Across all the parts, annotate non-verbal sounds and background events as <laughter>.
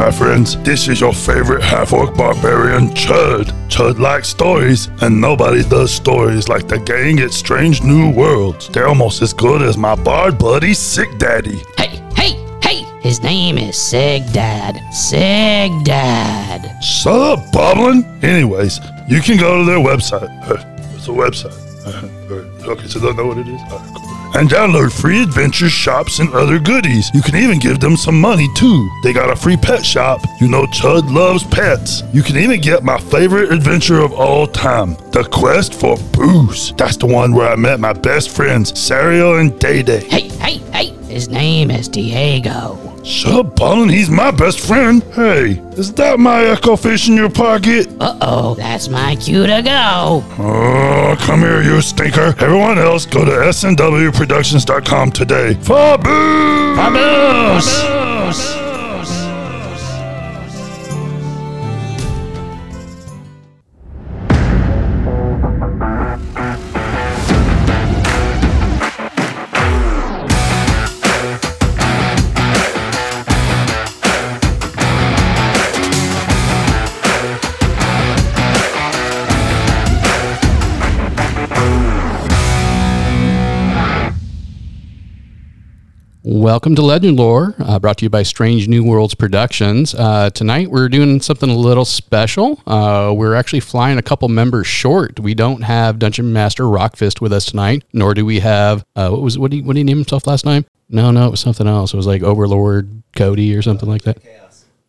Hi, friends. This is your favorite half orc barbarian, Chud. Chud likes stories, and nobody does stories like the gang at Strange New Worlds. They're almost as good as my bard buddy, Sick Daddy. Hey, hey, hey! His name is Sig Dad. Sig Dad. Shut up, Boblin. Anyways, you can go to their website. Uh, <laughs> It's a website. <laughs> Uh, okay, so don't know what it is? Cool. And download free adventures, shops, and other goodies. You can even give them some money too. They got a free pet shop. You know Chud loves pets. You can even get my favorite adventure of all time, The Quest for Booze. That's the one where I met my best friends, Sariel and Day Day. Hey, hey, hey! His name is Diego. Shut up, Ballin, he's my best friend. Hey, is that my echo fish in your pocket? Uh oh, that's my cue to go. Oh, come here, you stinker. Everyone else, go to snwproductions.com today. For booze! Welcome to Legend Lore, uh, brought to you by Strange New Worlds Productions. Uh, tonight we're doing something a little special. Uh, we're actually flying a couple members short. We don't have Dungeon Master Rockfist with us tonight, nor do we have uh, what was what did he, what did he name himself last time? No, no, it was something else. It was like Overlord Cody or something like that.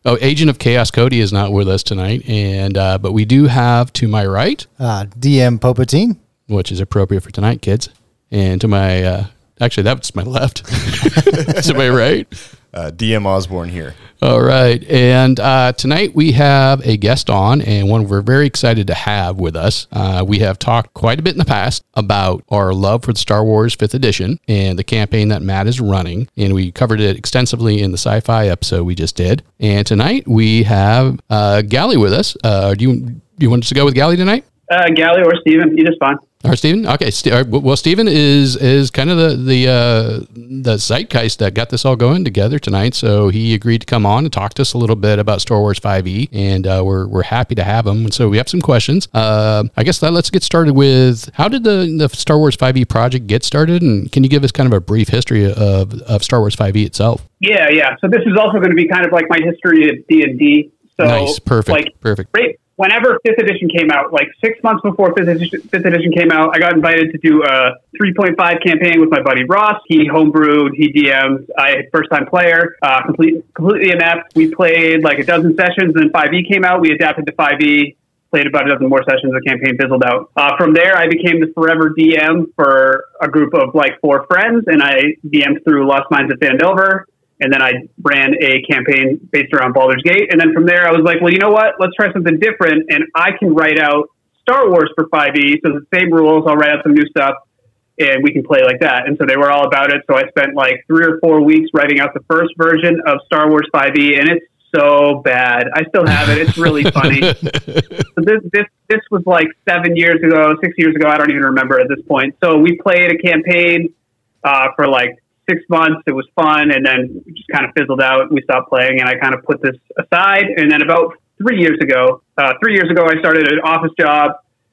Oh, Agent of Chaos Cody is not with us tonight, and uh, but we do have to my right, Uh, DM Palpatine. which is appropriate for tonight, kids, and to my uh, actually that's my left. <laughs> to my right. Uh, DM Osborne here. All right. And uh, tonight we have a guest on, and one we're very excited to have with us. Uh, we have talked quite a bit in the past about our love for the Star Wars 5th edition and the campaign that Matt is running. And we covered it extensively in the sci fi episode we just did. And tonight we have uh, Gally with us. Uh, do you, do you want us to go with Gally tonight? Uh, Gally or Steven, either's fine. Or Stephen? Okay. St- well, Stephen is is kind of the the uh, the zeitgeist that got this all going together tonight. So he agreed to come on and talk to us a little bit about Star Wars 5e, and uh, we're we're happy to have him. And so we have some questions. Uh, I guess that let's get started with how did the the Star Wars 5e project get started, and can you give us kind of a brief history of of Star Wars 5e itself? Yeah, yeah. So this is also going to be kind of like my history of D and D. So nice, perfect, like perfect. right whenever fifth edition came out, like six months before fifth edition, fifth edition came out, I got invited to do a 3.5 campaign with my buddy Ross. He homebrewed, he DM'd. I first time player, uh, complete, completely inept. We played like a dozen sessions, and then 5e came out. We adapted to 5e. Played about a dozen more sessions. The campaign fizzled out. Uh, from there, I became the forever DM for a group of like four friends, and I DM'd through Lost Mines of Phandelver and then I ran a campaign based around Baldur's Gate. And then from there, I was like, well, you know what? Let's try something different. And I can write out Star Wars for 5e. So the same rules. I'll write out some new stuff and we can play like that. And so they were all about it. So I spent like three or four weeks writing out the first version of Star Wars 5e. And it's so bad. I still have it. It's really funny. <laughs> so this, this, this was like seven years ago, six years ago. I don't even remember at this point. So we played a campaign uh, for like six months. It was fun, and then just kind of fizzled out. We stopped playing, and I kind of put this aside. And then about three years ago, uh, three years ago, I started an office job,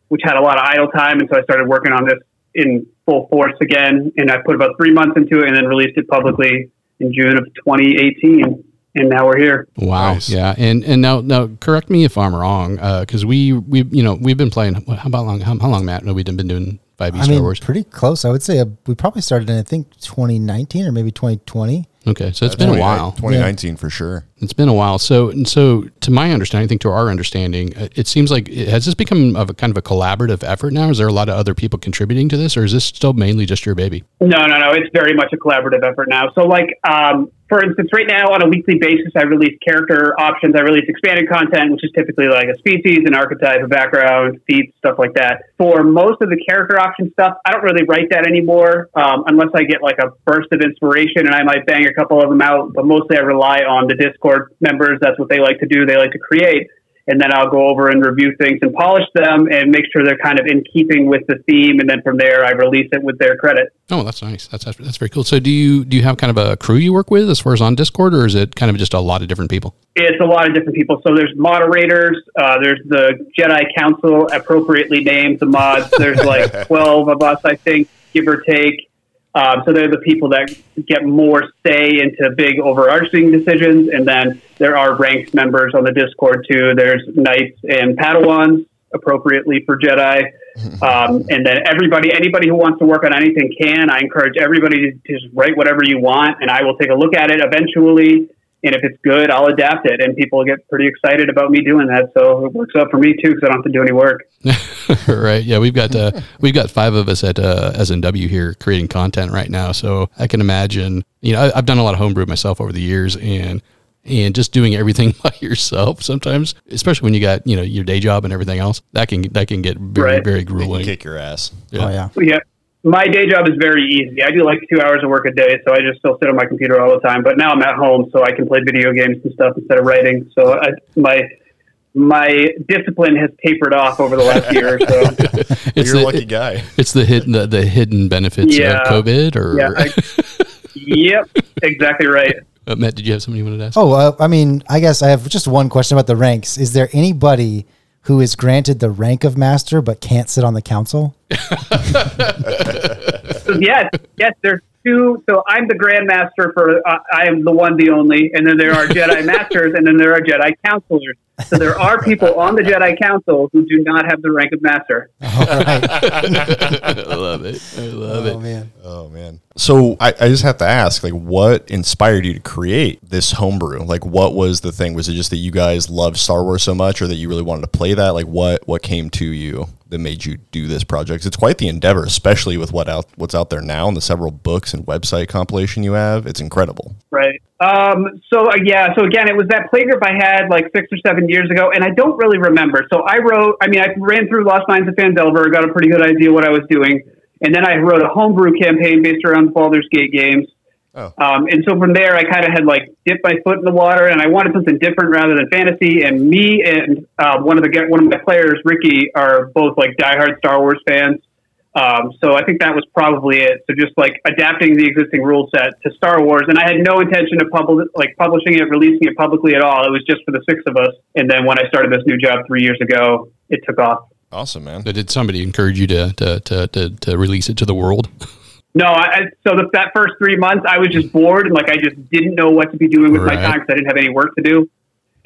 which had a lot of idle time, and so I started working on this in full force again. And I put about three months into it, and then released it publicly in June of 2018. And now we're here. Wow. Nice. Yeah. And and now now correct me if I'm wrong, because we we you know we've been playing. How about long? How, how long, Matt? No, we've been doing 5e I Star mean, Wars. pretty close. I would say uh, we probably started in I think 2019 or maybe 2020. Okay, so it's been a while. 2019 for sure. It's been a while. So, and so to my understanding, I think to our understanding, uh, it seems like has this become of a kind of a collaborative effort now? Is there a lot of other people contributing to this, or is this still mainly just your baby? No, no, no. It's very much a collaborative effort now. So, like, um, for instance, right now on a weekly basis, I release character options. I release expanded content, which is typically like a species, an archetype, a background, feats, stuff like that. For most of the character option stuff, I don't really write that anymore um, unless I get like a burst of inspiration and I might bang a couple of them out. But mostly I rely on the Discord members. That's what they like to do. They like to create. and then I'll go over and review things and polish them and make sure they're kind of in keeping with the theme. And then from there, I release it with their credit. Oh, that's nice. That's that's, that's very cool. So, do you do you have kind of a crew you work with as far as on Discord, or is it kind of just a lot of different people? It's a lot of different people. So there's moderators. Uh, there's the Jedi Council, appropriately named the mods. There's like <laughs> 12 of us, I think, give or take. Um, so they're the people that get more say into big overarching decisions. And then there are ranked members on the Discord too. There's knights and Padawans, appropriately for Jedi. <laughs> Um, and then everybody, anybody who wants to work on anything can. I encourage everybody to just write whatever you want, and I will take a look at it eventually. And if it's good, I'll adapt it. And people get pretty excited about me doing that. So it works out for me too, because I don't have to do any work. <laughs> right. Yeah, we've got uh, we've got five of us at uh, SNW here creating content right now. So I can imagine. You know, I, I've done a lot of homebrew myself over the years, and and just doing everything <laughs> by yourself sometimes, especially when you got you know your day job and everything else, that can that can get very Right. very can grueling. kick your ass. Yeah. Oh yeah. Yeah. My day job is very easy. I do like two hours of work a day, so I just still sit on my computer all the time. But now I'm at home, so I can play video games and stuff instead of writing. So I, my my discipline has tapered off over the last year or so. <laughs> It's You're a the, lucky guy. It's the hidden the, the hidden benefits Yeah. of COVID. Or Yeah, I- <laughs> yep, exactly right. Uh, Matt, did you have something you wanted to ask? Oh, uh, I mean, I guess I have just one question about the ranks. Is there anybody who is granted the rank of master but can't sit on the council? <laughs> So yes, yes, there's two. So I'm the grandmaster for. Uh, I am the one, the only, and then there are Jedi <laughs> masters, and then there are Jedi counselors. So there are people on the Jedi council who do not have the rank of master. All right. <laughs> I love it. I love oh it. man. Oh man. So I, I just have to ask, like, what inspired you to create this homebrew? Like, what was the thing? Was it just that you guys loved Star Wars so much, or that you really wanted to play that? Like, what what came to you that made you do this project? It's quite the endeavor, especially with what out what's out there now and the several books and website compilation you have. It's incredible. Right. Um, so uh, yeah. So again, it was that play group I had like six or seven years ago, and I don't really remember. So I wrote. I mean, I ran through Lost Mines of Phandelver, got a pretty good idea what I was doing, and then I wrote a homebrew campaign based around the Baldur's Gate games. Oh. Um, and so from there, I kind of had like dipped my foot in the water, and I wanted something different rather than fantasy. And me and uh, one of the one of my players, Ricky, are both like diehard Star Wars fans. Um, so I think that was probably it. So just like adapting the existing rule set to Star Wars, and I had no intention of public like publishing it, releasing it publicly at all. It was just for the six of us. And then when I started this new job three years ago, it took off. Awesome, man. So did somebody encourage you to to, to, to, to release it to the world? <laughs> No, I, I so the, that first three months, I was just bored and like I just didn't know what to be doing with my time because I didn't have any work to do,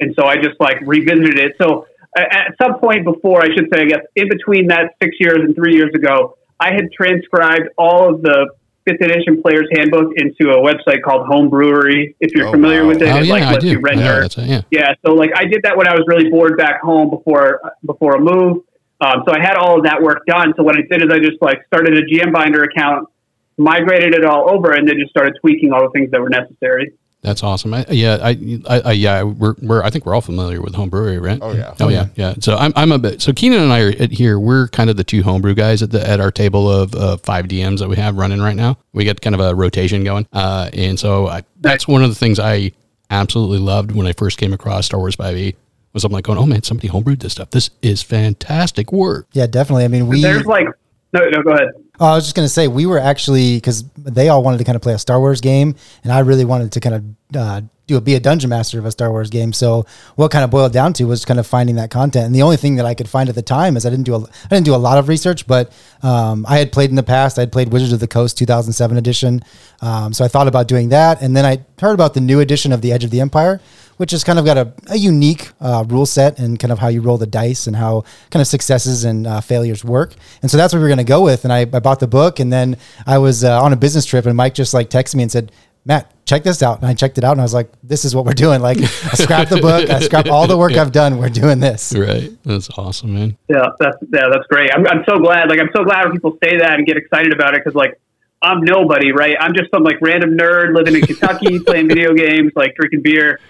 and so I just like revisited it. So a- at some point before, I should say, I guess in between that six years and three years ago, I had transcribed all of the fifth edition player's handbook into a website called Home Brewery. If you're Oh, familiar wow. with it, oh it yeah, like I lets do. you render. Yeah, it, yeah. Yeah, so like I did that when I was really bored back home before before a move. Um, so I had all of that work done. So what I did is I just like started a GM Binder account, migrated it all over, and then just started tweaking all the things that were necessary. That's awesome. I, yeah, I, I, I, yeah, we're, we're, I think we're all familiar with homebrewery, right? Oh, yeah. Oh yeah, yeah. So I'm, I'm a bit. So Keenan and I are at here. We're kind of the two homebrew guys at the at our table of uh, five DMs that we have running right now. We got kind of a rotation going, uh, and so I, that's one of the things I absolutely loved when I first came across Star Wars 5e. Was I'm like going, oh man, somebody homebrewed this stuff. This is fantastic work. Yeah, definitely. I mean, we. There's like no, no, go ahead. Oh, I was just gonna say we were actually because they all wanted to kind of play a Star Wars game, and I really wanted to kind of uh, do a be a dungeon master of a Star Wars game. So what kind of boiled down to was kind of finding that content, and the only thing that I could find at the time is I didn't do a I didn't do a lot of research, but um, I had played in the past. I had played Wizards of the Coast 2007 edition, um, so I thought about doing that, and then I heard about the new edition of the Edge of the Empire. Which has kind of got a, a unique uh, rule set and kind of how you roll the dice and how kind of successes and uh, failures work. And so that's what we were going to go with. And I, I bought the book and then I was uh, on a business trip and Mike just like texted me and said, Matt, check this out. And I checked it out and I was like, this is what we're doing. Like I scrapped the book. I scrapped all the work I've done. We're doing this. Right. That's awesome, man. Yeah, that's yeah, that's great. I'm I'm so glad. Like I'm so glad when people say that and get excited about it because like I'm nobody, right? I'm just some like random nerd living in Kentucky <laughs> playing video games, like drinking beer.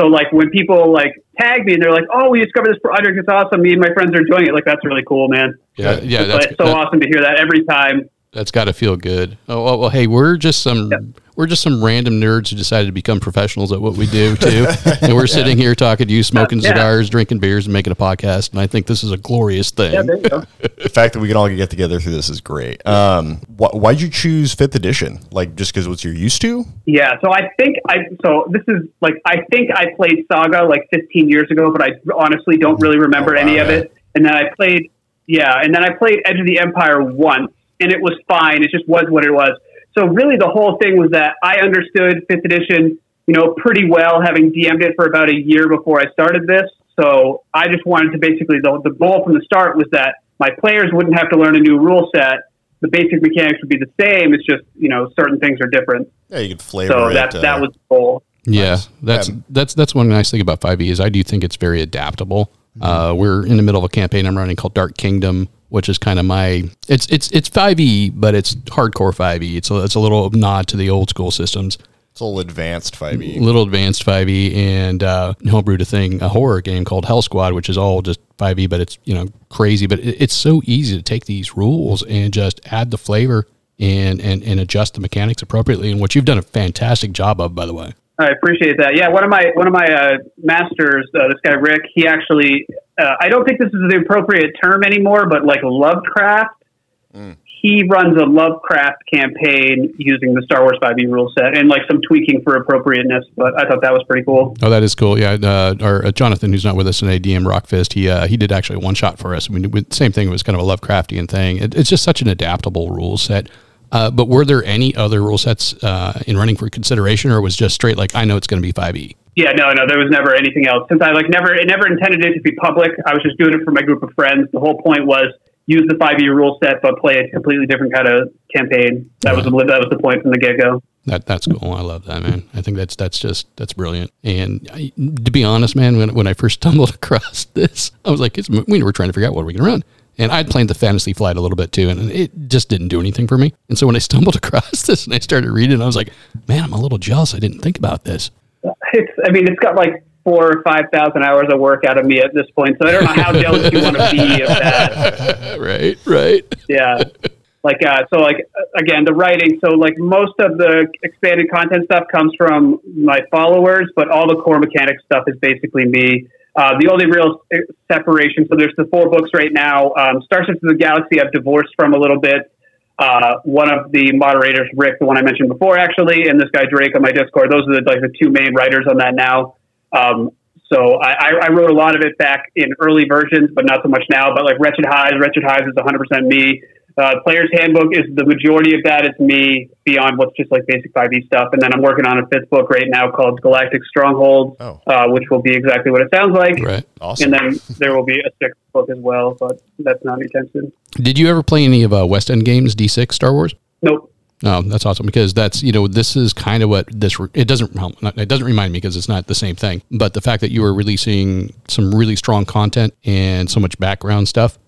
So like when people like tag me and they're like, "Oh, we discovered this project. It's awesome. Me and my friends are enjoying it." Like that's really cool, man. Yeah, yeah. But That's it's so that- awesome to hear that every time. That's got to feel good. Oh well, well, hey, we're just some we're just some random nerds who decided to become professionals at what we do <laughs> too. and we're sitting here talking to you, smoking Yeah. cigars, drinking beers, and making a podcast. And I think this is a glorious thing. Yeah, there you go. The fact that we can all get together through this is great. Um, wh- why'd you choose fifth edition? Like just because what you're used to? Yeah, so I think I so this is like I think I played Saga like 15 years ago, but I honestly don't really remember Oh, any of it. And then I played yeah, and then I played Edge of the Empire once, and it was fine. It just was what it was. So really, the whole thing was that I understood fifth edition, you know, pretty well, having DM'd it for about a year before I started this. So I just wanted to basically the the goal from the start was that my players wouldn't have to learn a new rule set. The basic mechanics would be the same. It's just you know certain things are different. Yeah, you could flavor So it. that uh, that was the goal. Yeah, Nice. that's Um, that's that's one nice thing about 5e is I do think it's very adaptable. Uh, we're in the middle of a campaign I'm running called Dark Kingdom, which is kind of my it's it's it's 5e, but it's hardcore 5e. It's a, it's a little nod to the old school systems, it's a little advanced a 5e. little advanced 5e, and uh, homebrewed a thing, a horror game called Hell Squad, which is all just 5e, but it's you know crazy, but it, it's so easy to take these rules and just add the flavor and and and adjust the mechanics appropriately, and what you've done a fantastic job of, by the way. I appreciate that. Yeah, one of my one of my uh, masters, uh, this guy Rick, he actually uh, I don't think this is the appropriate term anymore, but like Lovecraft, he runs a Lovecraft campaign using the Star Wars 5e rule set and like some tweaking for appropriateness. But I thought that was pretty cool. Oh, that is cool. Yeah, uh, our uh, Jonathan, who's not with us today, DM Rockfist, he uh, he did actually one shot for us. I mean, with, same thing. It was kind of a Lovecraftian thing. It, it's just such an adaptable rule set. Uh, but were there any other rule sets uh, in running for consideration, or was just straight like I know it's going to be five E? Yeah, no, no, there was never anything else. Since I like never, it never intended it to be public. I was just doing it for my group of friends. The whole point was use the five E rule set, but play a completely different kind of campaign. That was the, that was the point from the get go. That that's cool. I love that, man. I think that's that's just that's brilliant. And I, to be honest, man, when when I first <laughs> stumbled across this, I was like, it's, we were trying to figure out what are we going to run. And I'd played the fantasy flight a little bit too, and it just didn't do anything for me. And so when I <laughs> stumbled across this and I started reading, I was like, man, I'm a little jealous. I didn't think about this. It's, I mean, it's got like four or five thousand hours of work out of me at this point, so I don't know how jealous you want to be of that. <laughs> right, right. Yeah, like uh, so, like uh, again, the writing. So, like most of the expanded content stuff comes from my followers, but all the core mechanic stuff is basically me. Uh, the only real separation. So, there's the four books right now. Um, Starships of the Galaxy, I've divorced from a little bit. Uh, one of the moderators, Rick, the one I mentioned before, actually, and this guy Drake on my Discord. Those are the, like the two main writers on that now. Um, so I, I, wrote a lot of it back in early versions, but not so much now. But like Wretched Hives, Wretched Hives is 100% me. Uh, Player's Handbook is the majority of that is me beyond what's just like basic 5e stuff. And then I'm working on a fifth book right now called Galactic Stronghold, Oh. uh, which will be exactly what it sounds like. Right. Awesome. And then there will be a sixth book as well, but that's not anytime soon. Did you ever play any of uh, West End games, D6 Star Wars? Nope. No, that's awesome because that's you know this is kind of what this it doesn't well, not- it doesn't remind me because it's not the same thing. But the fact that you are releasing some really strong content and so much background stuff,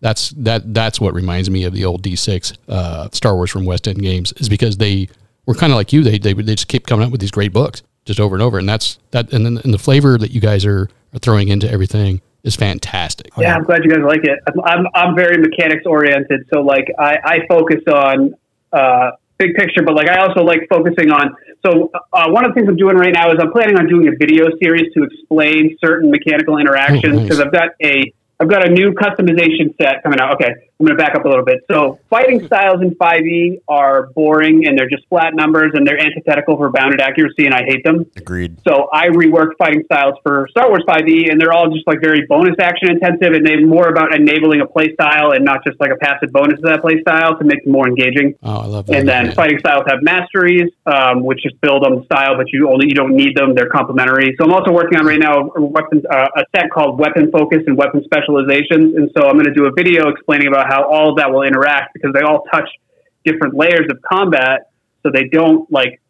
that's that that's what reminds me of the old D6 uh, Star Wars from West End games is because they were kind of like you. They, they they just keep coming up with these great books just over and over, and that's that and then and the flavor that you guys are, are throwing into everything is fantastic. Yeah, I'm glad you guys like it. I'm, I'm, I'm very mechanics oriented, so like I, I focus on uh, big picture, but like I also like focusing on. So uh, one of the things I'm doing right now is I'm planning on doing a video series to explain certain mechanical interactions nice. because I've got a I've got a new customization set coming out. Okay, I'm going to back up a little bit. So fighting styles in 5e are boring and they're just flat numbers and they're antithetical for bounded accuracy, and I hate them. Agreed. So I reworked fighting styles for Star Wars 5e, and they're all just like very bonus action intensive, and they're more about enabling a play style and not just like a passive bonus to that play style to make them more engaging. Oh, I love that. And then man. fighting styles have masteries, um, which just build on the style, but you only you don't need them; they're complementary. So I'm also working on right now a, weapon, uh, a set called Weapon Focus and Weapon Specializations, and so I'm going to do a video explaining about how all of that will interact because they all touch different layers of combat, so they don't like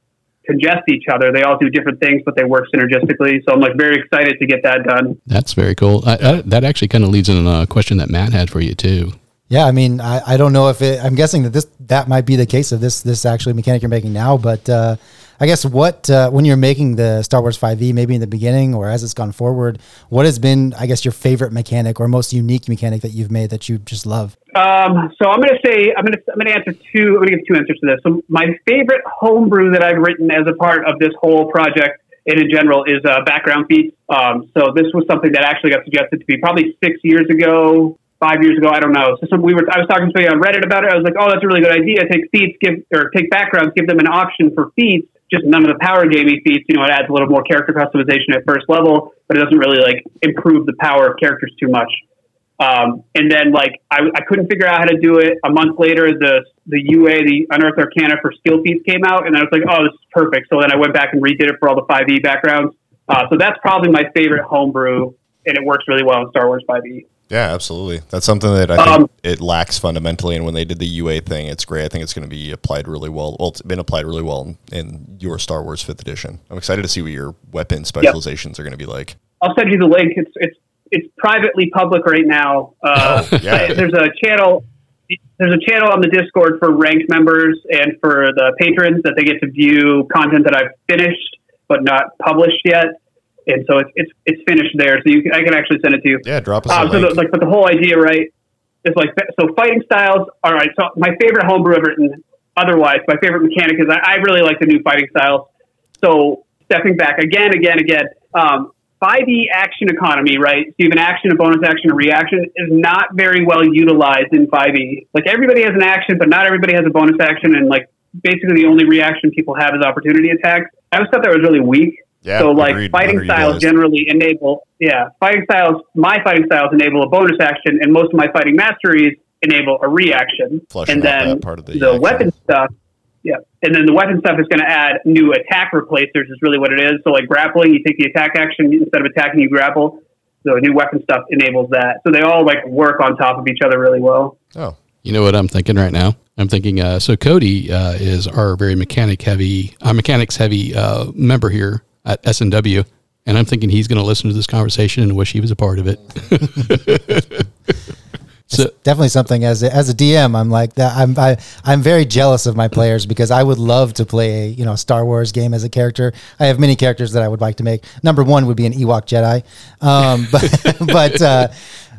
congest each other. They all do different things, but they work synergistically. So I'm like very excited to get that done. That's very cool. I, I, that actually kind of leads in a question that Matt had for you too. Yeah, I mean, I, I don't know if it. I'm guessing that this that might be the case of this this actually mechanic you're making now. But uh, I guess what uh, when you're making the Star Wars 5e, maybe in the beginning or as it's gone forward, what has been I guess your favorite mechanic or most unique mechanic that you've made that you just love? Um, so I'm going to say I'm going to I'm going to answer two. I'm going to give two answers to this. So my favorite homebrew that I've written as a part of this whole project and in general is uh, background feats. Um, so this was something that actually got suggested to me probably six years ago, five years ago. I don't know. So some, we were I was talking to somebody on Reddit about it. I was like, oh, that's a really good idea. Take feats, give or take backgrounds, give them an option for feats. Just none of the power gaming feats. You know, it adds a little more character customization at first level, but it doesn't really like improve the power of characters too much. Um, and then like I, I couldn't figure out how to do it. A month later, the the UA, the Unearthed Arcana for skill feats came out, and I was like, oh, this is perfect. So then I went back and redid it for all the 5e backgrounds. Uh, so that's probably my favorite homebrew, and it works really well in Star Wars 5e. Yeah, absolutely. That's something that I think Um, it lacks fundamentally. And when they did the UA thing, it's great. I think it's going to be applied really well. Well, it's been applied really well in, in your Star Wars Fifth Edition. I'm excited to see what your weapon specializations are going to be like. I'll send you the link. It's it's it's privately public right now. Uh, Oh, yeah. <laughs> There's a channel. There's a channel on the Discord for ranked members and for the patrons that they get to view content that I've finished but not published yet. And so it's it's, it's finished there. So you can, I can actually send it to you. Yeah, drop us Um, a so the, like, but the whole idea, right, is like so fighting styles. All right, so my favorite homebrew I've written. Otherwise, my favorite mechanic is I, I really like the new fighting styles. So stepping back again, again, again. Um, 5e action economy, right? So you have an action, a bonus action, a reaction is not very well utilized in 5e. Like everybody has an action, but not everybody has a bonus action, and like basically the only reaction people have is opportunity attacks. I always thought that was really weak. Yeah, so like agreed. fighting styles generally enable, yeah, fighting styles. My fighting styles enable a bonus action, and most of my fighting masteries enable a reaction. Flushing and then part of the the action. weapon stuff, yeah, and then the weapon stuff is going to add new attack replacers. Is really what it is. So like grappling, you take the attack action instead of attacking, you grapple. So new weapon stuff enables that. So they all like work on top of each other really well. Oh, You know what I'm thinking right now? I'm thinking. Uh, so Cody uh, is our very mechanic heavy, uh, mechanics heavy uh, member here at S and I'm thinking he's going to listen to this conversation and wish he was a part of it. <laughs> so Definitely something as a, as a DM, I'm like that. I'm I, I'm very jealous of my players because I would love to play a you know Star Wars game as a character. I have many characters that I would like to make. Number one would be an Ewok Jedi, um, <laughs> but <laughs> but uh,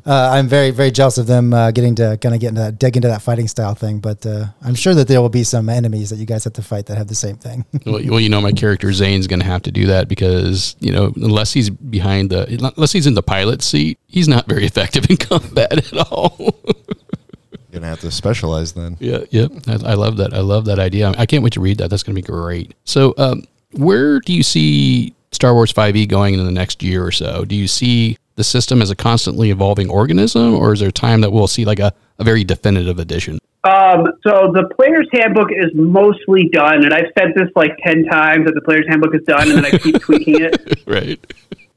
uh, I'm very very jealous of them uh, getting to kind of get into that dig into that fighting style thing. But uh, I'm sure that there will be some enemies that you guys have to fight that have the same thing. <laughs> well, well, you know, my character Zane's going to have to do that because you know, unless he's behind the, unless he's in the pilot seat, he's not very <laughs> effective in combat at all. you're gonna have to specialize then. Yeah, yep. I, I love that. I love that idea. I can't wait to read that. That's going to be great. So, um, where do you see Star Wars 5e going in the next year or so? Do you see the system as a constantly evolving organism, or is there a time that we'll see like a, a very definitive edition? Um, so the player's handbook is mostly done, and I've said this like ten times that the player's handbook is done, and then I keep <laughs> tweaking it. right.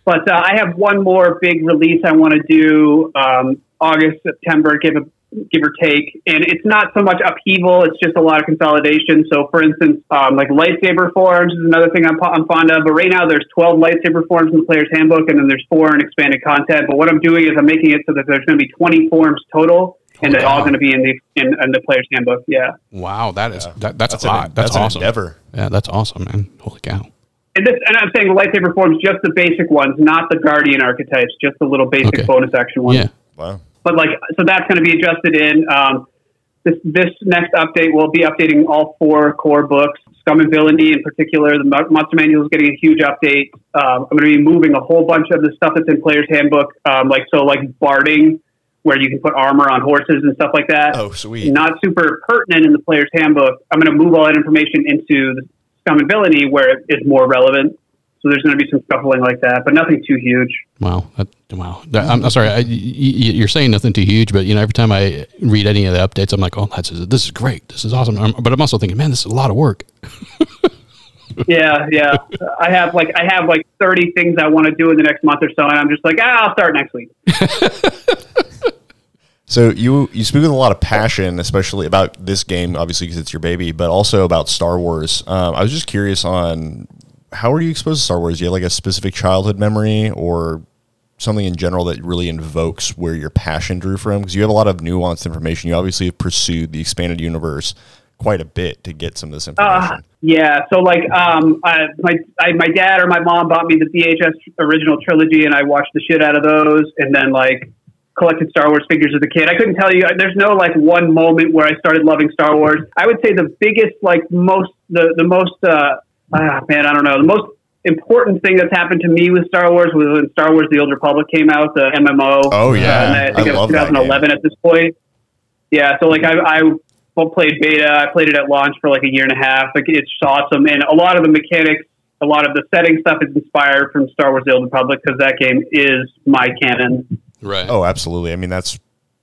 But uh, I have one more big release I want to do um, August, September, give a give or take, and it's not so much upheaval; it's just a lot of consolidation. So, for instance, um, like lightsaber forms is another thing I'm, I'm fond of. But right now, there's 12 lightsaber forms in the player's handbook, and then there's four in expanded content. But what I'm doing is I'm making it so that there's going to be 20 forms total, and they're all going to be in the in, in the player's handbook. Yeah. Wow, that is that, that's, That's a an- lot. That's, that's an awesome. endeavor. Yeah, that's awesome, man. Holy cow. And, this, and I'm saying the lightsaber forms, just the basic ones, not the guardian archetypes, just the little basic Okay. bonus action ones. Yeah. Wow. But like so that's going to be adjusted in um, this this next update we'll be updating all four core books scum and villainy in particular the Mo- monster manual is getting a huge update um, i'm going to be moving a whole bunch of the stuff that's in player's handbook um, like so like barding where you can put armor on horses and stuff like that Oh, sweet. not super pertinent in the player's handbook i'm going to move all that information into the scum and villainy where it is more relevant so there's going to be some scuffling like that but nothing too huge Wow. That, wow. That, I'm, I'm sorry. I, y- y- you're saying nothing too huge, but you know, every time I read any of the updates, I'm like, oh, that's this is great. This is awesome. I'm, but I'm also thinking, man, this is a lot of work. <laughs> Yeah, yeah. I have like I have like thirty things I want to do in the next month or so, and I'm just like, ah, I'll start next week. <laughs> So you you speak with a lot of passion, especially about this game, obviously because it's your baby, but also about Star Wars. Um, I was just curious on how were you exposed to Star Wars? Do you have like a specific childhood memory, or something in general that really invokes where your passion drew from? Because you have a lot of nuanced information. You obviously have pursued the expanded universe quite a bit to get some of this information. Uh, yeah. So like, um, I, my I, my dad or my mom bought me the VHS original trilogy, and I watched the shit out of those, and then like collected Star Wars figures as a kid. I couldn't tell you. There's no like one moment where I started loving Star Wars. I would say the biggest, like most, the the most, uh, ah, man, I don't know, the most important thing that's happened to me with Star Wars was when Star Wars: The Old Republic came out, the MMO. Oh, yeah. Uh, and I think I it was love 2011 at this point. Yeah, so like I, I played beta. I played it at launch for like a year and a half. Like it's awesome, and a lot of the mechanics, a lot of the setting stuff is inspired from Star Wars: The Old Republic because that game is my canon. Right. Oh, absolutely. I mean, that's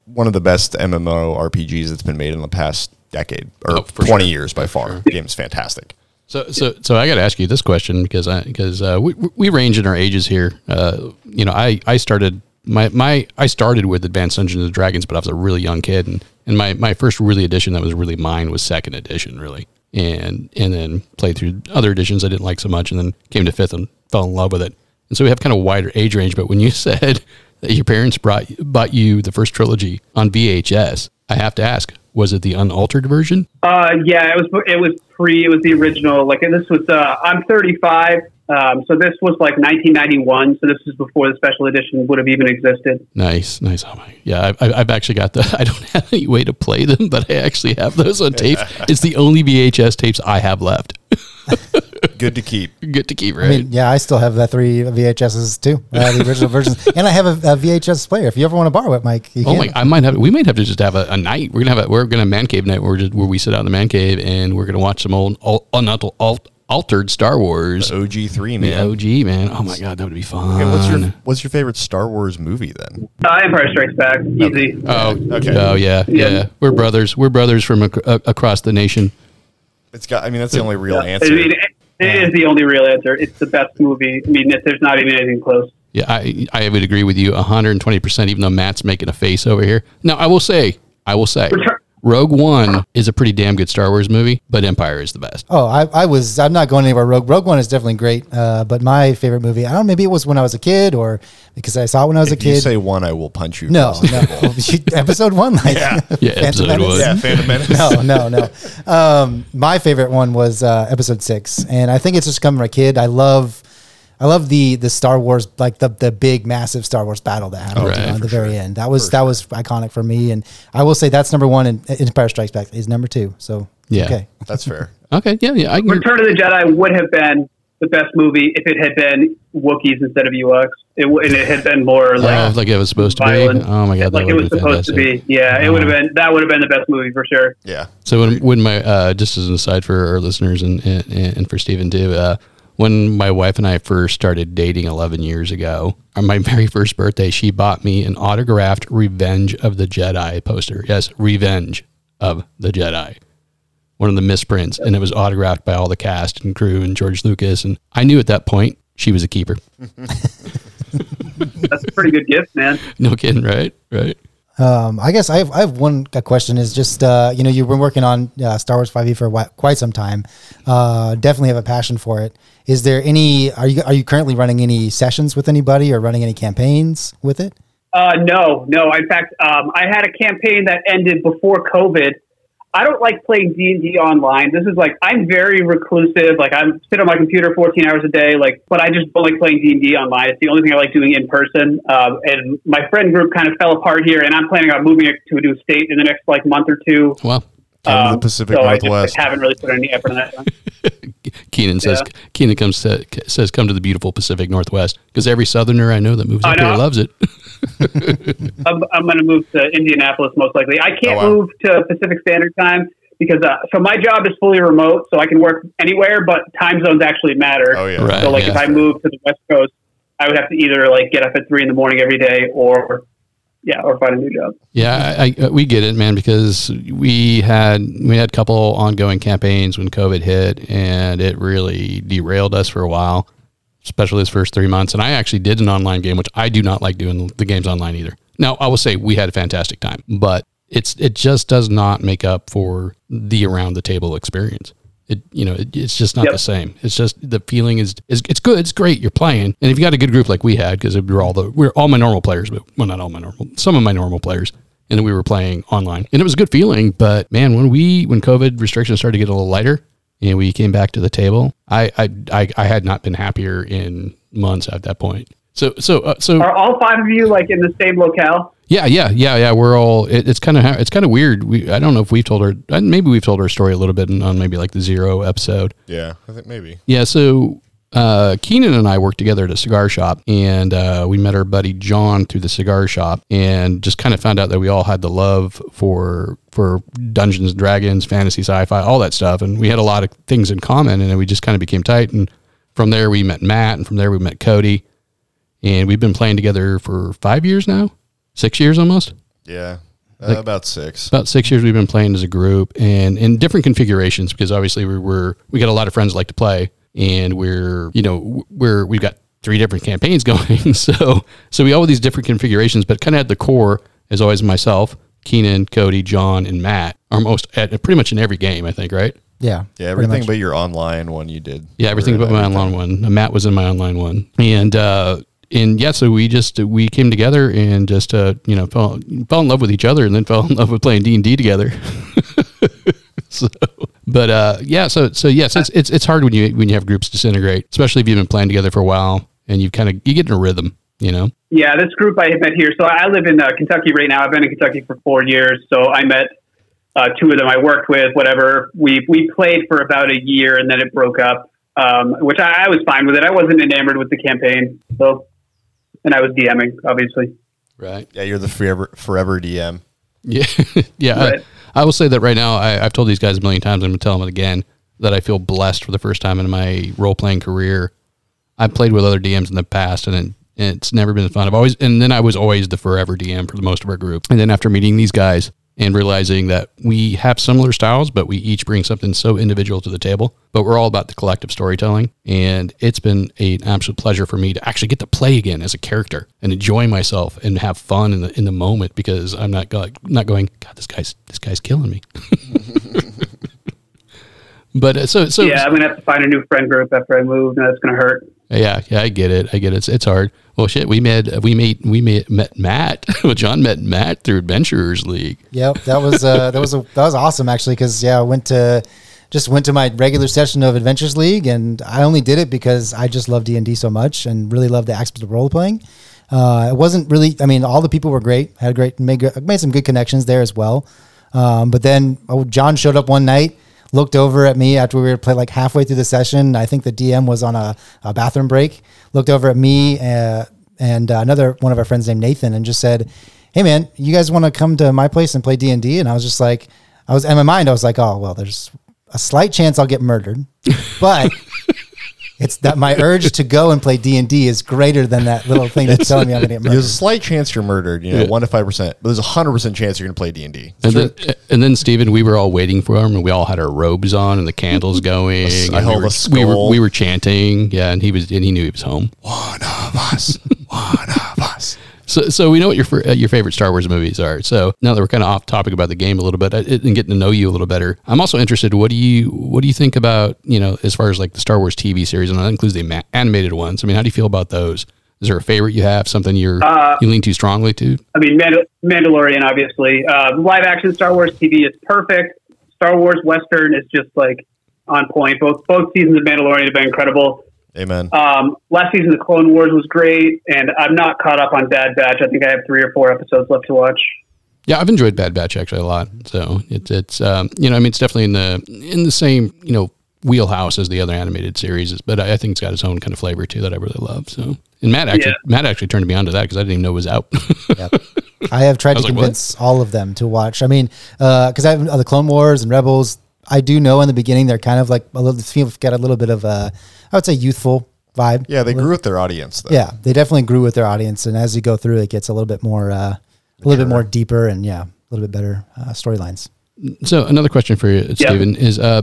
one of the best MMO RPGs that's been made in the past decade or Oh, 20 sure. years by far. The game's fantastic. So, so, so I got to ask you this question because I, because uh, we, we range in our ages here. Uh, you know, I, I started my, my, I started with Advanced Dungeons and Dragons, but I was a really young kid, and, and my, my first really edition that was really mine was second edition, really, and and then played through other editions I didn't like so much, and then came to fifth and fell in love with it. And so we have kind of a wider age range. But when you <laughs> said that your parents brought bought you the first trilogy on VHS, I have to ask, was it the unaltered version? Uh, yeah, it was it was pre. It was the original. Like this was. Uh, I'm 35. Um, so this was like 1991. So this is before the special edition would have even existed. Nice, nice. Oh my, yeah. I, I, I've actually got the. <laughs> I don't have any way to play them, but I actually have those on tape. It's the only VHS tapes I have left. <laughs> Good to keep. Good to keep, right? I mean, yeah, I still have the three VHSs too, uh, the original <laughs> versions, and I have a, a VHS player. If you ever want to borrow it, Mike, you oh can. my! I might have. We might have to just have a, a night. We're gonna have a. We're gonna have man cave night where we're just, where we sit out in the man cave and we're gonna watch some old al, unaltered, alt, altered Star Wars. OG3, The man. OG man. Oh my god, that would be fun. Okay, what's your what's your favorite Star Wars movie then? Uh, Empire Strikes Back, easy. Oh, Okay. Oh yeah, yeah, Yeah. We're brothers. We're brothers from ac- across the nation. It's got. I mean, that's the only real I answer. mean, it, it is the only real answer. It's the best movie. I mean, there's not even anything close. Yeah, I I would agree with you 120%, even though Matt's making a face over here. Now, I will say, I will say, Return- Rogue One is a pretty damn good Star Wars movie, but Empire is the best. Oh, I, I was. I'm not going anywhere. Rogue Rogue One is definitely great. Uh, but my favorite movie, I don't. know, Maybe it was when I was a kid, or because I saw it when I was if a kid. you say one, I will punch you. no, no. <laughs> episode one, like Yeah. <laughs> Yeah, Phantom episode Menace? one. Yeah, Phantom Menace. <laughs> no, no, no. Um, my favorite one was uh, episode six, and I think it's just coming from a kid. I love, I love the the Star Wars, like the the big, massive Star Wars battle that happened right, at for the very end. That was that was iconic for me, and I will say that's number one, and Empire Strikes Back is number two. So Yeah. okay, <laughs> That's fair. Okay, yeah, yeah. I can, Return of the Jedi would have been the best movie if it had been Wookiees instead of Ewoks. It and it had been more oh, like like it was supposed to be. Oh my god, that like it was be supposed to be. Yeah, it would have been. That would have been the best movie for sure. Yeah. So when when my uh, just as an aside for our listeners and and, and for Stephen too, uh, when my wife and I first started dating 11 years ago, on my <laughs> very first birthday, she bought me an autographed Revenge of the Jedi poster. Yes, Revenge of the Jedi. One of the misprints, and it was autographed by all the cast and crew and George Lucas. And I knew at that point she was a keeper. <laughs> That's a pretty good gift, man. No kidding, right? Right. Um, I guess I have, I have one a question is just, uh, you know, you've been working on uh, Star Wars 5e for whi- quite some time. Uh, definitely have a passion for it. Is there any, are you, are you currently running any sessions with anybody or running any campaigns with it? Uh, no, no. In fact, um, I had a campaign that ended before COVID. I don't like playing D and D online. This is like I'm very reclusive. Like I'm sit on my computer 14 hours a day. Like, but I just don't like playing D and D online. It's the only thing I like doing in person. Um, and my friend group kind of fell apart here, and I'm planning on moving it to a new state in the next like month or two. Well, Come to the Um, Pacific so Northwest. I just haven't really put any effort in that. One. <laughs> Keenan says Yeah. Keenan comes to, says come to the beautiful Pacific Northwest because every Southerner I know that moves I up here know. loves it. <laughs> I'm, I'm going to move to Indianapolis most likely. I can't Oh, wow. move to Pacific Standard Time because uh, so my job is fully remote, so I can work anywhere, but time zones actually matter. Oh yeah. Right. So like yeah. if I move to the West Coast, I would have to either like get up at three in the morning every day, or yeah, or find a new job. Yeah, I, I, we get it, man, because we had we had a couple ongoing campaigns when COVID hit, and it really derailed us for a while, especially those first three months. And I actually did an online game, which I do not like doing the games online either. Now, I will say we had a fantastic time, but it's it just does not make up for the around the table experience. It you know it, it's just not Yep. the same. It's just the feeling is, is it's good. It's great. You're playing, and if you got a good group like we had, because we're all the we're all my normal players, but well, not all my normal, some of my normal players. And then we were playing online, and it was a good feeling. But man, when we when COVID restrictions started to get a little lighter, and we came back to the table, I I I, I had not been happier in months at that point. So so uh, so Are all five of you like in the same locale? Yeah, yeah, yeah, yeah. We're all. It, it's kind of it's kind of weird. We I don't know if we've told our uh, maybe we've told our story a little bit on maybe like the zero episode. Yeah, I think maybe. Yeah. So uh, Keenan and I worked together at a cigar shop, and uh, we met our buddy John through the cigar shop, and just kind of found out that we all had the love for for Dungeons and Dragons, fantasy, sci-fi, all that stuff, and we had a lot of things in common, and then we just kind of became tight. And from there, we met Matt, and from there, we met Cody, and we've been playing together for five years now, six years almost Yeah, uh, about six. about six years we've been playing as a group and in different configurations because obviously we were we got a lot of friends that like to play and we're you know we're we've got three different campaigns <laughs> going so so we all have these different configurations but kind of at the core is always myself keenan cody john and matt are most at pretty much in every game i think right Yeah. Yeah, everything but your online one you did. yeah, everything but my online one. Matt was in my online one, and uh, and yeah, so we just we came together and just uh, you know fell fell in love with each other, and then <laughs> fell in love with playing D and D together. <laughs> so, but uh, yeah, so so yes, it's it's it's hard when you when you have groups disintegrate, especially if you've been playing together for a while and you kind of you get in a rhythm, you know. Yeah, this group I met here. So I live in uh, Kentucky right now. I've been in Kentucky for four years. So I met uh, two of them I worked with. Whatever we we played for about a year and then it broke up, um, which I, I was fine with it. I wasn't enamored with the campaign. So, and I was DMing obviously. Right. Yeah, you're the forever forever DM. <laughs> Yeah, yeah. Right. I, I will say that right now. I, I've told these guys a million times. I'm gonna tell them it again that I feel blessed for the first time in my role playing career. I've played with other DMs in the past, and, it, and it's never been fun. I've always, and then I was always the forever DM for the most of our group. And then after meeting these guys and realizing that we have similar styles, but we each bring something so individual to the table, but we're all about the collective storytelling. And it's been an absolute pleasure for me to actually get to play again as a character and enjoy myself and have fun in the in the moment because I'm not go- not going, God, this guy's this guy's killing me. <laughs> but uh, so so yeah, I'm gonna have to find a new friend group after I move, and that's gonna hurt. Yeah, yeah, I get it. I get it. It's, it's hard. Well, shit, we met we made we met, met Matt. <laughs> well, John met Matt through Adventurers League. Yep, that was uh, that was a, that was awesome actually because yeah, I went to just went to my regular session of Adventures League and I only did it because I just love D and D so much and really love the aspect of role playing. Uh, it wasn't really. I mean, all the people were great. Had great made made some good connections there as well. Um, but then oh, John showed up one night, looked over at me after we were play like halfway through the session. I think the DM was on a, a bathroom break. Looked over at me uh, and uh, another one of our friends named Nathan and just said, "Hey man, you guys want to come to my place and play D and D?" And I was just like, I was in my mind, I was like, "Oh well, there's a slight chance I'll get murdered, but." It's that my urge to go and play D and D is greater than that little thing that's telling me I'm going to get murdered. There's a slight chance you're murdered, you know, one to five percent, but there's a hundred percent chance you're gonna play D and D. And then, and then Steven, we were all waiting for him, and we all had our robes on and the candles <laughs> going. I and we, were, a we were skull. we were chanting, yeah, and he was and he knew he was home. One of us, <laughs> one of us. So, so we know what your uh, your favorite Star Wars movies are. So now that we're kind of off topic about the game a little bit and getting to know you a little better, I'm also interested. What do you what do you think about you know as far as like the Star Wars TV series and that includes the animated ones? I mean, how do you feel about those? Is there a favorite you have? Something you're Uh, you lean too strongly to? I mean, Mandal- Mandalorian, obviously. Uh, live action Star Wars TV is perfect. Star Wars Western is just like on point. Both both seasons of Mandalorian have been incredible. Amen. Um, last season The Clone Wars was great, and I'm not caught up on Bad Batch. I think I have three or four episodes left to watch. Yeah, I've enjoyed Bad Batch actually a lot. So it's it's um, you know I mean it's definitely in the in the same you know wheelhouse as the other animated series, but I, I think it's got its own kind of flavor too that I really love. So and Matt actually Yeah. Matt actually turned me on to that because I didn't even know it was out. <laughs> I have tried I to was like, what? convince all of them to watch. I mean, because I have uh, the Clone Wars and Rebels. I do know in the beginning they're kind of like a little feel got a little bit of a I would say youthful vibe. Yeah, they grew with their audience. Though. Yeah, they definitely grew with their audience, and as you go through, it gets a little bit more, uh, a little bit more deeper, and yeah, a little bit better uh, storylines. so another question for you, Stephen, is uh,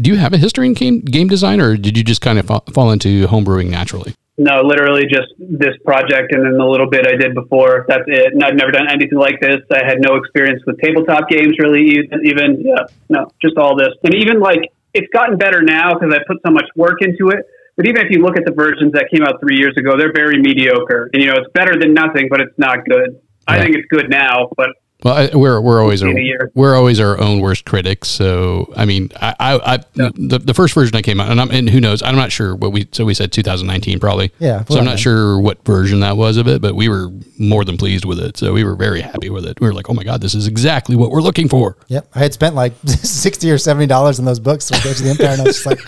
do you have a history in game game design, or did you just kind of fa- fall into homebrewing naturally? No, literally just this project and then the little bit I did before. That's it. And I've never done anything like this. I had no experience with tabletop games, really. Even, even yeah, no, just all this. And even like it's gotten better now because I put so much work into it. But even if you look at the versions that came out three years ago, they're very mediocre. And you know, it's better than nothing, but it's not good. I think it's good now, but Well, I, we're we're always our, In a year. we're always our own worst critics. So I mean, I I, I the, the first version that came out, and I'm and who knows? I'm not sure what we so we said 2019 probably. Yeah, So I'm well, not sure what version that was of it, but we were more than pleased with it. So we were very happy with it. We were like, oh my god, this is exactly what we're looking for. Yep, I had spent like <laughs> sixty or seventy dollars on those books for Edge of the Empire, and I was just like,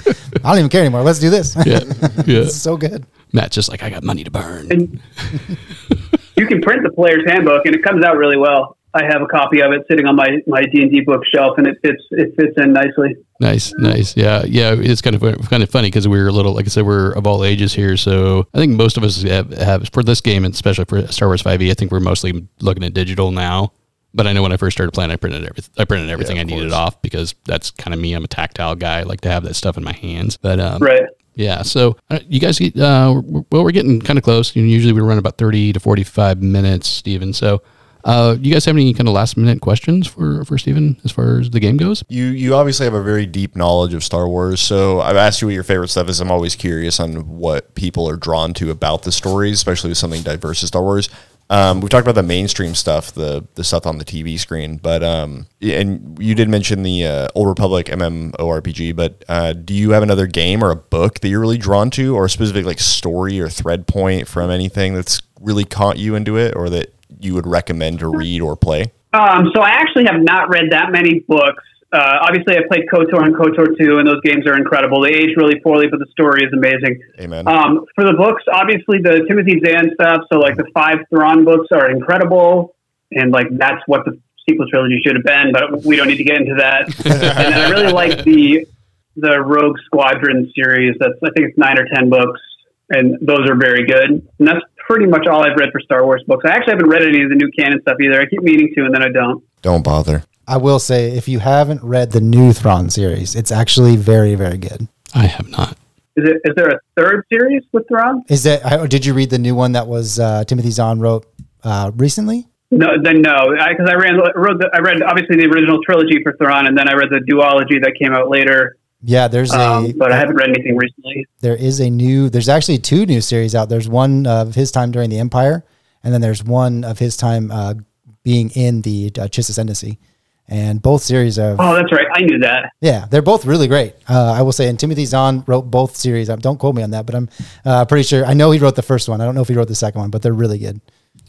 I don't even care anymore. Let's do this. Yeah, yeah. <laughs> this is so good. Matt's just like, I got money to burn. and <laughs> you can print the player's handbook, and it comes out really well. I have a copy of it sitting on my my D and D bookshelf, and it fits it fits in nicely. Nice, nice. Yeah, yeah. It's kind of kind of funny because we're a little, like I said, we're of all ages here. So I think most of us have, have for this game, and especially for Star Wars 5e. I think we're mostly looking at digital now. But I know when I first started playing, I printed everything. I printed everything Yeah, I needed off because that's kind of me. I'm a tactile guy. I like to have that stuff in my hands. But um, Right. yeah. So uh, you guys get uh, well, we're getting kind of close. Usually we run about thirty to forty-five minutes, Steven. So. Uh, you guys have any kind of last minute questions for, for Steven as far as the game goes? You you obviously have a very deep knowledge of Star Wars, so I've asked you what your favorite stuff is. I'm always curious on what people are drawn to about the stories, especially with something diverse as Star Wars. Um, we talked about the mainstream stuff, the the stuff on the TV screen, but um, and you did mention the uh, Old Republic MMORPG. But uh, do you have another game or a book that you're really drawn to, or a specific like story or thread point from anything that's really caught you into it, or that you would recommend to read or play? Um, so I actually have not read that many books. Uh, obviously, I played KOTOR and KOTOR 2, and those games are incredible. They age really poorly, but the story is amazing. Amen. Um, for the books, obviously the Timothy Zahn stuff. So like the five Thrawn books are incredible, and like that's what the sequel trilogy should have been. But we don't need to get into that. <laughs> and I really like the the Rogue Squadron series. That's I think it's nine or ten books, and those are very good. And that's pretty much all I've read for Star Wars books. I actually haven't read any of the new canon stuff either. I keep meaning to, and then I don't. Don't bother. I will say, if you haven't read the new Thrawn series, it's actually very, very good. I have not. Is it is there a third series with Thrawn? Is that? Did you read the new one that was uh, Timothy Zahn wrote uh, recently? No, then no, because I, ran wrote the, I read obviously the original trilogy for Thrawn, and then I read the duology that came out later. Yeah, there's Um, a but I haven't read anything recently. there is a new. There's actually two new series out. There's one of his time during the Empire, and then there's one of his time uh, being in the uh, Chiss Ascendancy. And both series are Oh, that's right. I knew that. Yeah, they're both really great. Uh, I will say, and Timothy Zahn wrote both series. Uh, Don't quote me on that, but I'm uh, pretty sure. I know he wrote the first one. I don't know if he wrote the second one, but they're really good.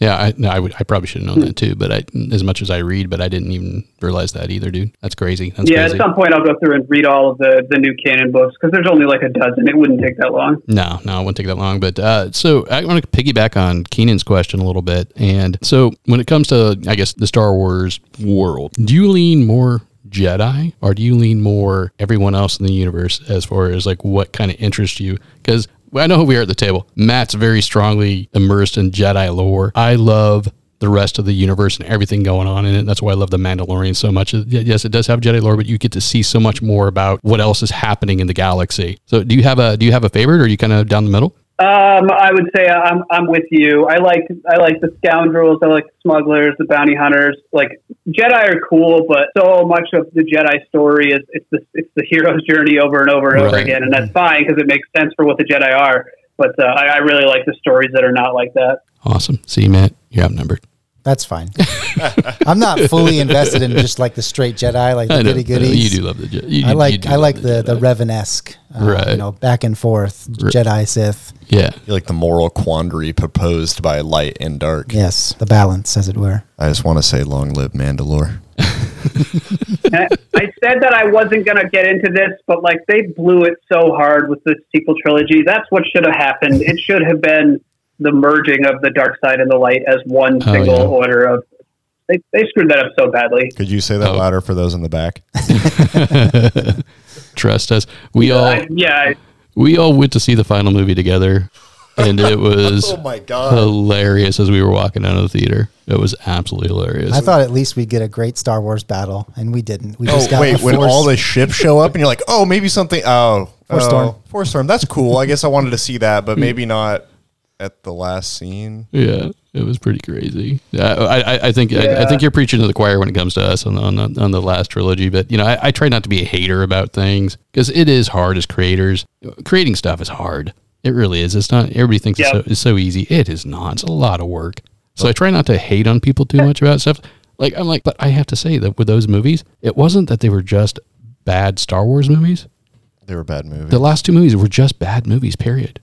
Yeah, I, no, I would. I probably should have known that too. But I, as much as I read, but I didn't even realize that either, dude. That's crazy. That's yeah, crazy. at some point I'll go through and read all of the the new canon books because there's only like a dozen. It wouldn't take that long. No, no, it wouldn't take that long. But uh, so I want to piggyback on Keenan's question a little bit. And so when it comes to, I guess, the Star Wars world, do you lean more Jedi or do you lean more everyone else in the universe as far as like what kind of interests you? Because I know who we are at the table. Matt's very strongly immersed in Jedi lore. I love the rest of the universe and everything going on in it. That's why I love the Mandalorian so much. Yes, it does have Jedi lore, but you get to see so much more about what else is happening in the galaxy. So, do you have a do you have a favorite, or are you kind of down the middle? Um, I would say I'm I'm with you. I like I like the scoundrels. I like the smugglers, the bounty hunters. Like Jedi are cool, but so much of the Jedi story is it's the it's the hero's journey over and over and over again, and that's fine because it makes sense for what the Jedi are. But uh, I, I really like the stories that are not like that. Awesome. See, you, Matt, you're outnumbered. That's fine. <laughs> I'm not fully invested in just like the straight Jedi, like the I goody goodies. You do love the Jedi. I like I like the the Jedi. Revan-esque, uh, Right. you know, back and forth Jedi Sith. yeah. You're like the moral quandary proposed by light and dark. Yes, the balance, as it were. I just want to say, long live Mandalore. <laughs> I I said that I wasn't going to get into this, but like they blew it so hard with the sequel trilogy. That's what should have happened. It should have been the merging of the dark side and the light as one Oh, single yeah. order of. They, they screwed that up so badly. Could you say that Oh. louder for those in the back? <laughs> Trust us. We all I, yeah, I- we all went to see the final movie together, and it <laughs> was Oh my God. hilarious as we were walking out of the theater. It was absolutely hilarious. I thought at least we'd get a great Star Wars battle, and we didn't. We Oh just got wait, when force- all the ships show up and you're like, oh, maybe something. Oh, Force oh, Storm. Force storm. That's cool. I guess I wanted to see that, but hmm. maybe not at the last scene. yeah, It was pretty crazy. I, I, I think I, I think you're preaching to the choir when it comes to us on the on the, on the last trilogy. But you know, I, I try not to be a hater about things because it is hard as creators. Creating stuff is hard. It really is. It's not. Everybody thinks Yeah. it's, so, it's so easy. It is not. It's a lot of work. So I try not to hate on people too much about stuff. Like I'm like, but I have to say that with those movies, it wasn't that they were just bad Star Wars movies. They were bad movies. The last two movies were just bad movies. Period.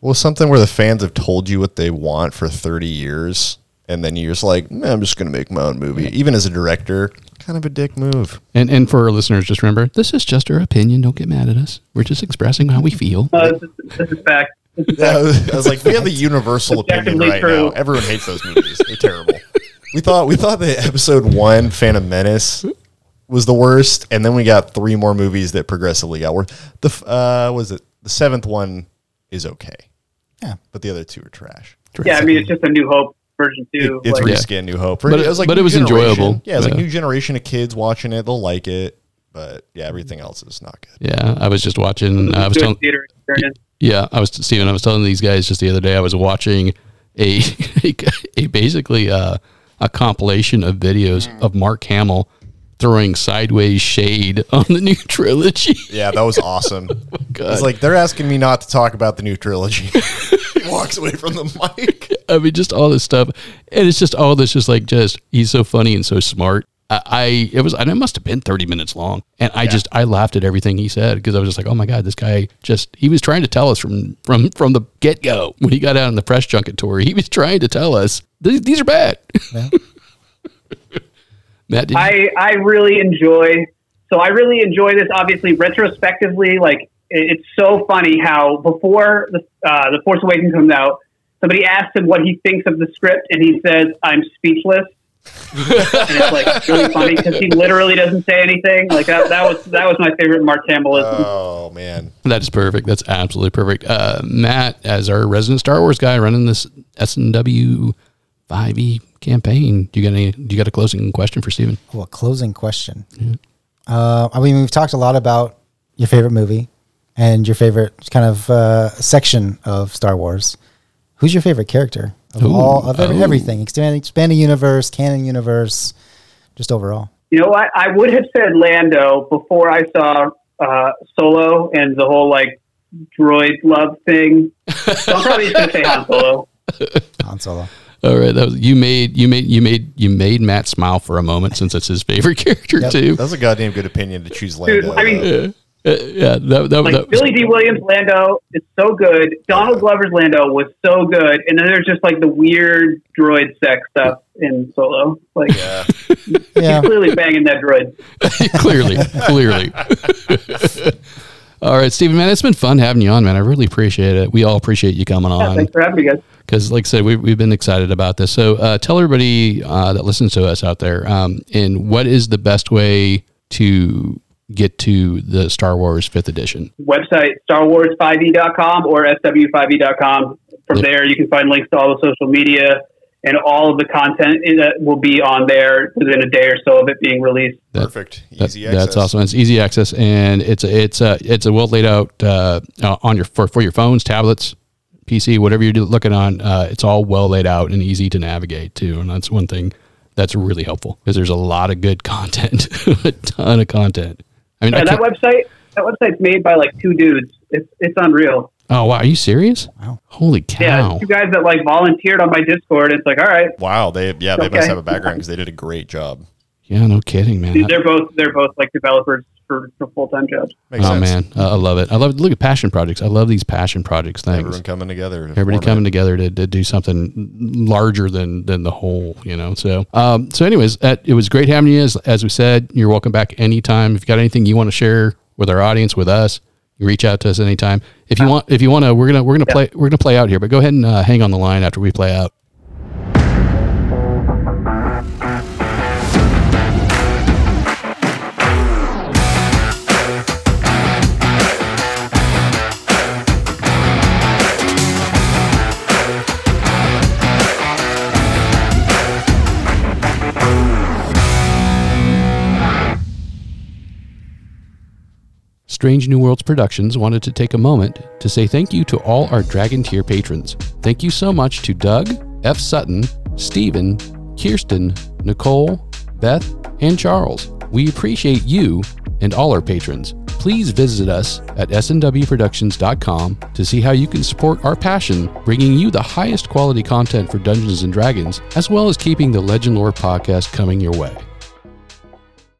Well, something where the fans have told you what they want for 30 years, and then you're just like, "Nah, I'm just going to make my own movie. Even as a director, kind of a dick move. And and for our listeners, just remember, this is just our opinion. Don't get mad at us. We're just expressing how we feel. Uh, this, is, this is fact. This is <laughs> Yeah, I fact. was, I was like, we have the universal opinion right true. now. Everyone hates those movies. They're terrible. We thought we thought that episode one, Phantom Menace, was the worst, and then we got three more movies that progressively got worse. The uh, was it the seventh one is okay, Yeah. but the other two are trash. Yeah, I mean, it's just a New Hope version It- it's like, reskin New Hope, But it- was like, but it was generation. enjoyable. Yeah, it's like new generation of kids watching it. They'll like it, but yeah, everything else is not good. Yeah, I was just watching. I was telling. theater experience. Yeah, I was Steven. I was telling these guys just the other day. I was watching a a, <laughs> a basically uh, a compilation of videos of Mark Hamill throwing sideways shade <laughs> on the new trilogy. Yeah, that was awesome. <laughs> Oh god. It's like they're asking me not to talk about the new trilogy. <laughs> he walks away from the mic. I mean, just all this stuff, and it's just all this, just like just he's so funny and so smart. I, I it was, and it must have been thirty minutes long, and I just I laughed at everything he said because I was just like, oh my god, this guy just he was trying to tell us from from from the get go when he got out on the press junket tour, he was trying to tell us these, these are bad. Matt, did you, I I really enjoy. So I really enjoy this. Obviously, retrospectively, like it's so funny how before the uh, the Force Awakens comes out, somebody asked him what he thinks of the script, and he says, "I'm speechless." and it's like really funny because he literally doesn't say anything. Like that. That was that was my favorite Mark Hamillism. Oh man. that is perfect. That's absolutely perfect. Uh, Matt, as our resident Star Wars guy running this S and W five E campaign, do you got any? Do you got a closing question for Steven? Well, a closing question. Uh, I mean, we've talked a lot about your favorite movie and your favorite kind of uh, section of Star Wars. Who's your favorite character of Ooh, all of oh. everything? Expanding, expanding universe, canon universe, just overall. You know what? I would have said Lando before I saw uh, Solo and the whole like droid love thing. So <laughs> I'm probably just gonna say Han Solo. Han Solo. All right, that was you made you made you made you made Matt smile for a moment since it's his favorite <laughs> character Yep. too. That's a goddamn good opinion to choose Dude, Lando. I mean- though. Uh, yeah, that, that, Like that Billy Dee Williams Lando is so good. Donald Glover's Lando was so good, and then there's just like the weird droid sex stuff in Solo. Like yeah. <laughs> Yeah. clearly banging that droid. <laughs> clearly, clearly. All right, Stephen, man, it's been fun having you on, man. I really appreciate it. We all appreciate you coming Yeah, on thanks for having me, guys. Because, like I said, we, we've been excited about this. So, uh, tell everybody uh, that listens to us out there, um, and what is the best way to get to the Star Wars Fifth Edition? Website StarWars5e.com or SW5e.com. From there, you can find links to all the social media and all of the content that will be on there within a day or so of it being released. Perfect. That- Easy access. That's awesome. It's easy access, and it's a, it's a, it's a well laid out uh, uh, on your for, for your phones, tablets, PC, whatever you're looking on. Uh, it's all well laid out and easy to navigate too, and that's one thing that's really helpful because there's a lot of good <laughs> content, a ton of content. I mean, I Yeah, that website that website's made by like two dudes. It's it's unreal. oh wow, are you serious? Wow. Holy cow. Yeah, cow! two guys that like volunteered on my Discord. It's like, all right, Wow. They yeah they must have a background because they did a great job. Yeah, no kidding, man. dude, they're both they're both like developers for, for full time jobs. Makes oh sense. man, uh, I love it. I love look at passion projects. I love these passion projects things. Everyone coming together. to everybody coming it. together to, to do something larger than than the whole you know so um so anyways uh, it was great having you as, as we said you're welcome back anytime if you got anything you want to share with our audience with us you reach out to us anytime if you want if you want to we're gonna we're gonna play we're gonna play out here but go ahead and uh, hang on the line after we play out Strange New Worlds Productions wanted to take a moment to say thank you to all our Dragon Tier patrons. Thank you so much to Doug, F. Sutton, Stephen, Kirsten, Nicole, Beth, and Charles. We appreciate you and all our patrons. Please visit us at snwproductions.com to see how you can support our passion, bringing you the highest quality content for Dungeons and Dragons, as well as keeping the Legend Lore podcast coming your way.